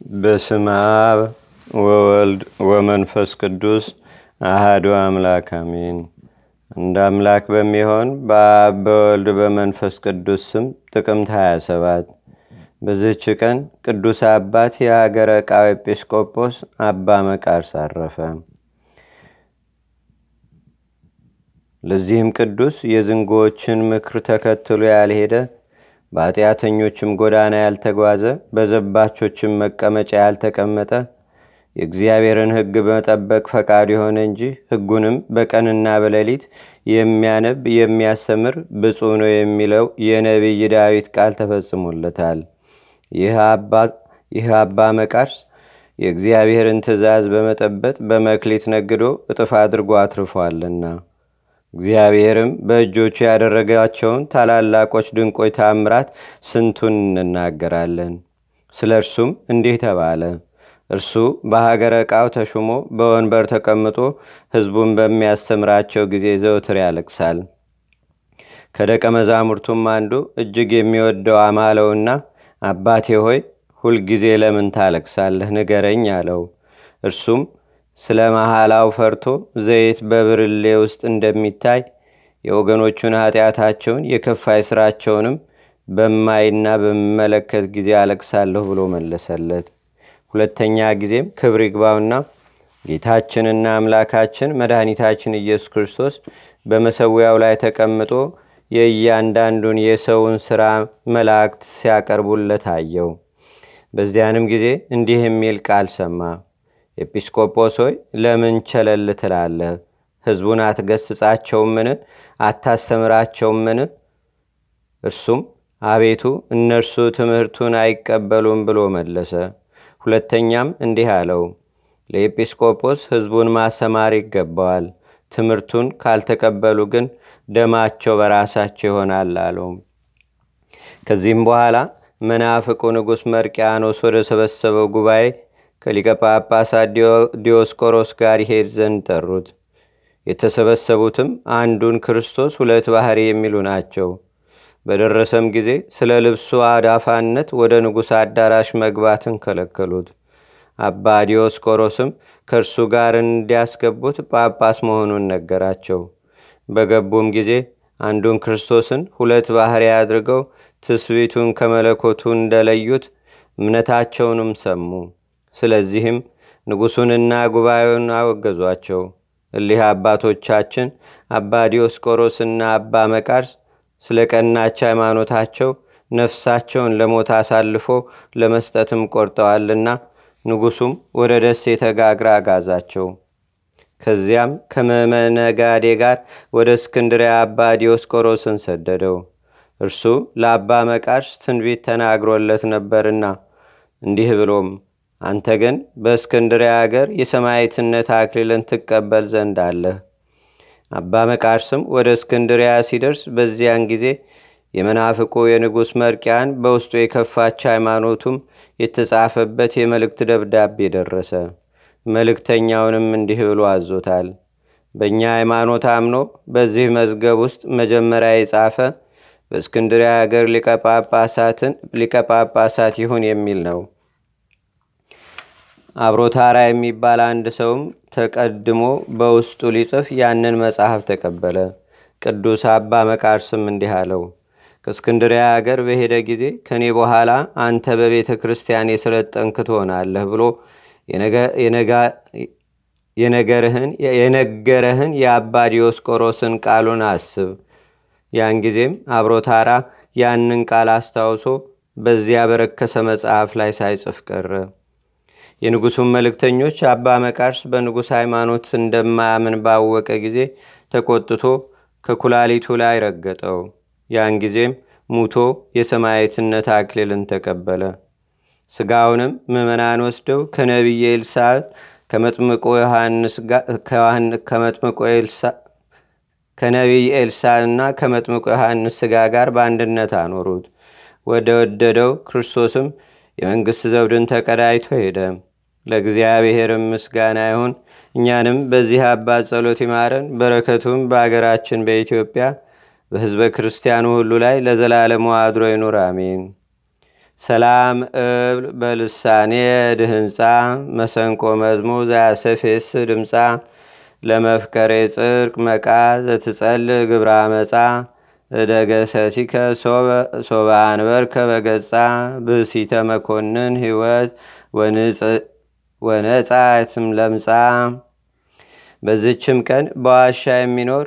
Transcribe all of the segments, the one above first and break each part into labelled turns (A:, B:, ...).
A: በስም አብ ወወልድ ወመንፈስ ቅዱስ አህዱ አምላክ አሜን። እንደ አምላክ በሚሆን በአብ በወልድ በመንፈስ ቅዱስ ስም ጥቅምት 27 በዝህች ቀን ቅዱስ አባት የሀገረ ዕቃው ኤጲስቆጶስ አባ መቃርስ አረፈ። ለዚህም ቅዱስ የዝንጎዎችን ምክር ተከትሎ ያልሄደ በኃጢአተኞችም ጎዳና ያልተጓዘ በዘባቾችም መቀመጫ ያልተቀመጠ የእግዚአብሔርን ሕግ በመጠበቅ ፈቃድ የሆነ እንጂ ሕጉንም በቀንና በሌሊት የሚያነብ የሚያስተምር ብፁ ነው የሚለው የነቢይ ዳዊት ቃል ተፈጽሞለታል። ይህ አባ መቃርስ የእግዚአብሔርን ትእዛዝ በመጠበጥ በመክሊት ነግዶ እጥፍ አድርጎ አትርፏልና እግዚአብሔርም በእጆቹ ያደረጋቸውን ታላላቆች ድንቆይ ታምራት ስንቱን እንናገራለን። ስለ እርሱም እንዲህ ተባለ። እርሱ በሀገረ ዕቃው ተሹሞ በወንበር ተቀምጦ ሕዝቡን በሚያስተምራቸው ጊዜ ዘውትር ያለቅሳል። ከደቀ መዛሙርቱም አንዱ እጅግ የሚወደው አማለውና አባቴ ሆይ ሁልጊዜ ለምን ታለቅሳለህ? ንገረኝ አለው። እርሱም ስለ መሐላው ፈርቶ ዘይት በብርሌ ውስጥ እንደሚታይ የወገኖቹን ኃጢአታቸውን የከፋይ ስራቸውንም በማይና በምመለከት ጊዜ አለቅሳለሁ ብሎ መለሰለት። ሁለተኛ ጊዜም ክብር ይግባውና ጌታችንና አምላካችን መድኃኒታችን ኢየሱስ ክርስቶስ በመሰዊያው ላይ ተቀምጦ የእያንዳንዱን የሰውን ሥራ መላእክት ሲያቀርቡለት አየው። በዚያንም ጊዜ እንዲህ የሚል ቃል ሰማ። ኤጲስቆጶስ ሆይ ለምን ቸለል ትላለህ? ሕዝቡን አትገስጻቸውምን? አታስተምራቸውምን? እርሱም አቤቱ እነርሱ ትምህርቱን አይቀበሉም ብሎ መለሰ። ሁለተኛም እንዲህ አለው፣ ለኤጲስቆጶስ ሕዝቡን ማሰማር ይገባዋል። ትምህርቱን ካልተቀበሉ ግን ደማቸው በራሳቸው ይሆናል አለው። ከዚህም በኋላ መናፍቁ ንጉሥ መርቅያኖስ ወደ ሰበሰበው ጉባኤ ከሊቀ ጳጳሳት ዲዮስቆሮስ ጋር ይሄድ ዘንድ ጠሩት። የተሰበሰቡትም አንዱን ክርስቶስ ሁለት ባህሪ የሚሉ ናቸው። በደረሰም ጊዜ ስለ ልብሱ አዳፋነት ወደ ንጉሥ አዳራሽ መግባትን ከለከሉት። አባ ዲዮስቆሮስም ከእርሱ ጋር እንዲያስገቡት ጳጳስ መሆኑን ነገራቸው። በገቡም ጊዜ አንዱን ክርስቶስን ሁለት ባህሪ አድርገው ትስቢቱን ከመለኮቱ እንደለዩት እምነታቸውንም ሰሙ። ስለዚህም ንጉሡንና ጉባኤውን አወገዟቸው። እሊህ አባቶቻችን አባ ዲዮስቆሮስና አባ መቃርስ ስለ ቀናች ሃይማኖታቸው ነፍሳቸውን ለሞት አሳልፎ ለመስጠትም ቆርጠዋልና ንጉሡም ወደ ደሴተ ጋግራ አጋዛቸው። ከዚያም ከመመነጋዴ ጋር ወደ እስክንድሪያ አባ ዲዮስቆሮስን ሰደደው። እርሱ ለአባ መቃርስ ትንቢት ተናግሮለት ነበርና እንዲህ ብሎም አንተ ግን በእስክንድሪያ አገር የሰማይትነት አክሊልን ትቀበል ዘንድ አለህ። አባ መቃርስም ወደ እስክንድሪያ ሲደርስ በዚያን ጊዜ የመናፍቁ የንጉሥ መርቅያን በውስጡ የከፋች ሃይማኖቱም የተጻፈበት የመልእክት ደብዳቤ ደረሰ። መልእክተኛውንም እንዲህ ብሎ አዞታል። በእኛ ሃይማኖት አምኖ በዚህ መዝገብ ውስጥ መጀመሪያ የጻፈ በእስክንድሪያ ሀገር ሊቀጳጳሳት ይሁን የሚል ነው። አብሮታራ የሚባል አንድ ሰውም ተቀድሞ በውስጡ ሊጽፍ ያንን መጽሐፍ ተቀበለ። ቅዱስ አባ መቃርስም እንዲህ አለው። ከእስክንድሪያ ሀገር በሄደ ጊዜ ከኔ በኋላ አንተ በቤተ ክርስቲያን የሰለጠንክ ትሆናለህ ብሎ የነገረህን የአባ ዲዮስቆሮስን ቃሉን አስብ። ያን ጊዜም አብሮታራ ያንን ቃል አስታውሶ በዚያ በረከሰ መጽሐፍ ላይ ሳይጽፍ ቀረ። የንጉሡም መልእክተኞች አባ መቃርስ በንጉሥ ሃይማኖት እንደማያምን ባወቀ ጊዜ ተቆጥቶ ከኩላሊቱ ላይ ረገጠው። ያን ጊዜም ሙቶ የሰማየትነት አክሊልን ተቀበለ። ስጋውንም ምዕመናን ወስደው ከነቢየ ኤልሳዕ ከመጥምቆ ዮሐንስ ከነቢይ ኤልሳዕ እና ከመጥምቆ ዮሐንስ ስጋ ጋር በአንድነት አኖሩት። ወደ ወደደው ክርስቶስም የመንግሥት ዘውድን ተቀዳይቶ ሄደ። ለእግዚአብሔርም ምስጋና ይሁን። እኛንም በዚህ አባት ጸሎት ይማረን፣ በረከቱም በአገራችን በኢትዮጵያ በሕዝበ ክርስቲያኑ ሁሉ ላይ ለዘላለሙ አድሮ ይኑር፣ አሜን። ሰላም እብል በልሳኔ ድህንፃ መሰንቆ መዝሙ ዘያሰፌስ ድምፃ ለመፍቀሬ ጽርቅ መቃ ዘትጸል ግብራ መፃ እደገሰሲከ ሶባ አንበርከ በገጻ ብሲተ መኮንን ህይወት ወነጻትም ለምጻ በዝችም ቀን በዋሻ የሚኖር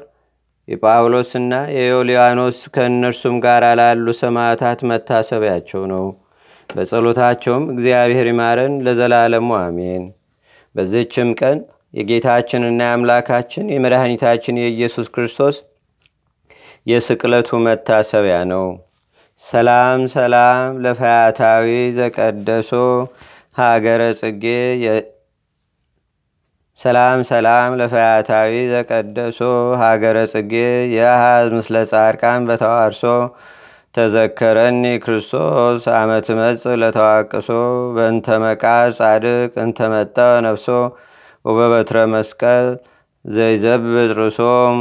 A: የጳውሎስና የዮልያኖስ ከእነርሱም ጋር ላሉ ሰማዕታት መታሰቢያቸው ነው። በጸሎታቸውም እግዚአብሔር ይማረን ለዘላለሙ አሜን። በዝችም ቀን የጌታችንና የአምላካችን የመድኃኒታችን የኢየሱስ ክርስቶስ የስቅለቱ መታሰቢያ ነው። ሰላም ሰላም ለፈያታዊ ዘቀደሶ ሀገረ ጽጌ ሰላም ሰላም ለፈያታዊ ዘቀደሶ ሀገረ ጽጌ የአሃዝ ምስለ ጻድቃን በተዋርሶ ተዘከረኒ ክርስቶስ አመት መጽ ለተዋቅሶ በእንተ መቃ ጻድቅ እንተመጠ ነፍሶ ወበበትረ መስቀል ዘይዘብጥ ርሶም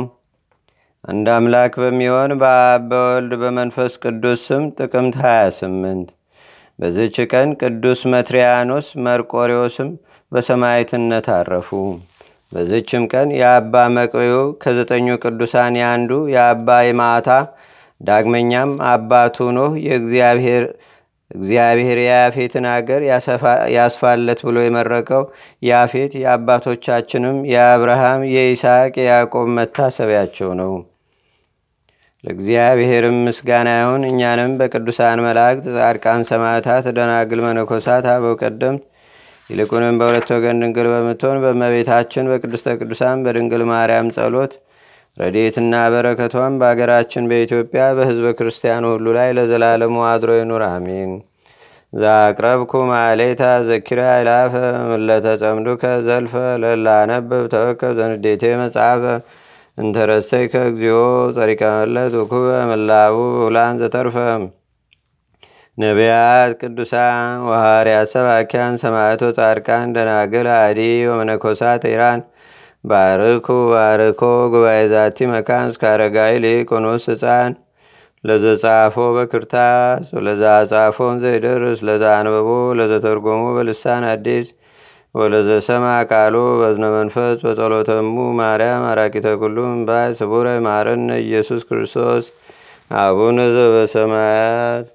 A: አንድ አምላክ በሚሆን በአብ በወልድ በመንፈስ ቅዱስ ስም ጥቅምት 28 በዝች ቀን ቅዱስ መትሪያኖስ መርቆሪዎስም በሰማይትነት አረፉ። በዝችም ቀን የአባ መቅዩ ከዘጠኙ ቅዱሳን የአንዱ የአባ የማታ ዳግመኛም አባቱ ኖህ የእግዚአብሔር እግዚአብሔር የያፌትን አገር ያስፋለት ብሎ የመረቀው ያፌት የአባቶቻችንም የአብርሃም የይስሐቅ የያዕቆብ መታሰቢያቸው ነው። ለእግዚአብሔርም ምስጋና ይሁን። እኛንም በቅዱሳን መላእክት፣ ጻድቃን፣ ሰማዕታት፣ ደናግል፣ መነኮሳት፣ አበው ቀደምት ይልቁንም በሁለት ወገን ድንግል በምትሆን በመቤታችን በቅድስተ ቅዱሳን በድንግል ማርያም ጸሎት ረዴትና በረከቷን በአገራችን በኢትዮጵያ በህዝበ ክርስቲያኑ ሁሉ ላይ ለዘላለሙ አድሮ ይኑር፣ አሜን። ዛቅረብኩ ማሌታ ዘኪራ ይላፈ ምለተጸምዱከ ዘልፈ ለላነብብ ተወከብ ዘንዴቴ መጽሐፈ እንተረሰይከ እግዚኦ ጸሪቀ መለት ውኩበ ምላቡ ብውላን ዘተርፈ። ነቢያት ቅዱሳን ወሃርያት ሰባኪያን ሰማዕቶ ጻድቃን ደናግል አዲ ወመነኮሳት ኢራን። ባርኩ ባርኮ ጉባኤ ዛቲ መካን እስከ አረጋዊ ሊቆኖስ ህፃን ለዘጻፎ በክርታስ ወለዛ ጻፎን ዘይደርስ ለዛ አንበቦ ለዘተርጎሞ በልሳን አዲስ ወለዘሰማ ቃሉ በዝነ መንፈስ በጸሎተሙ ማርያም አራቂተ ኩሉም ባይ ስቡረ ማረነ ኢየሱስ ክርስቶስ። አቡነ ዘበሰማያት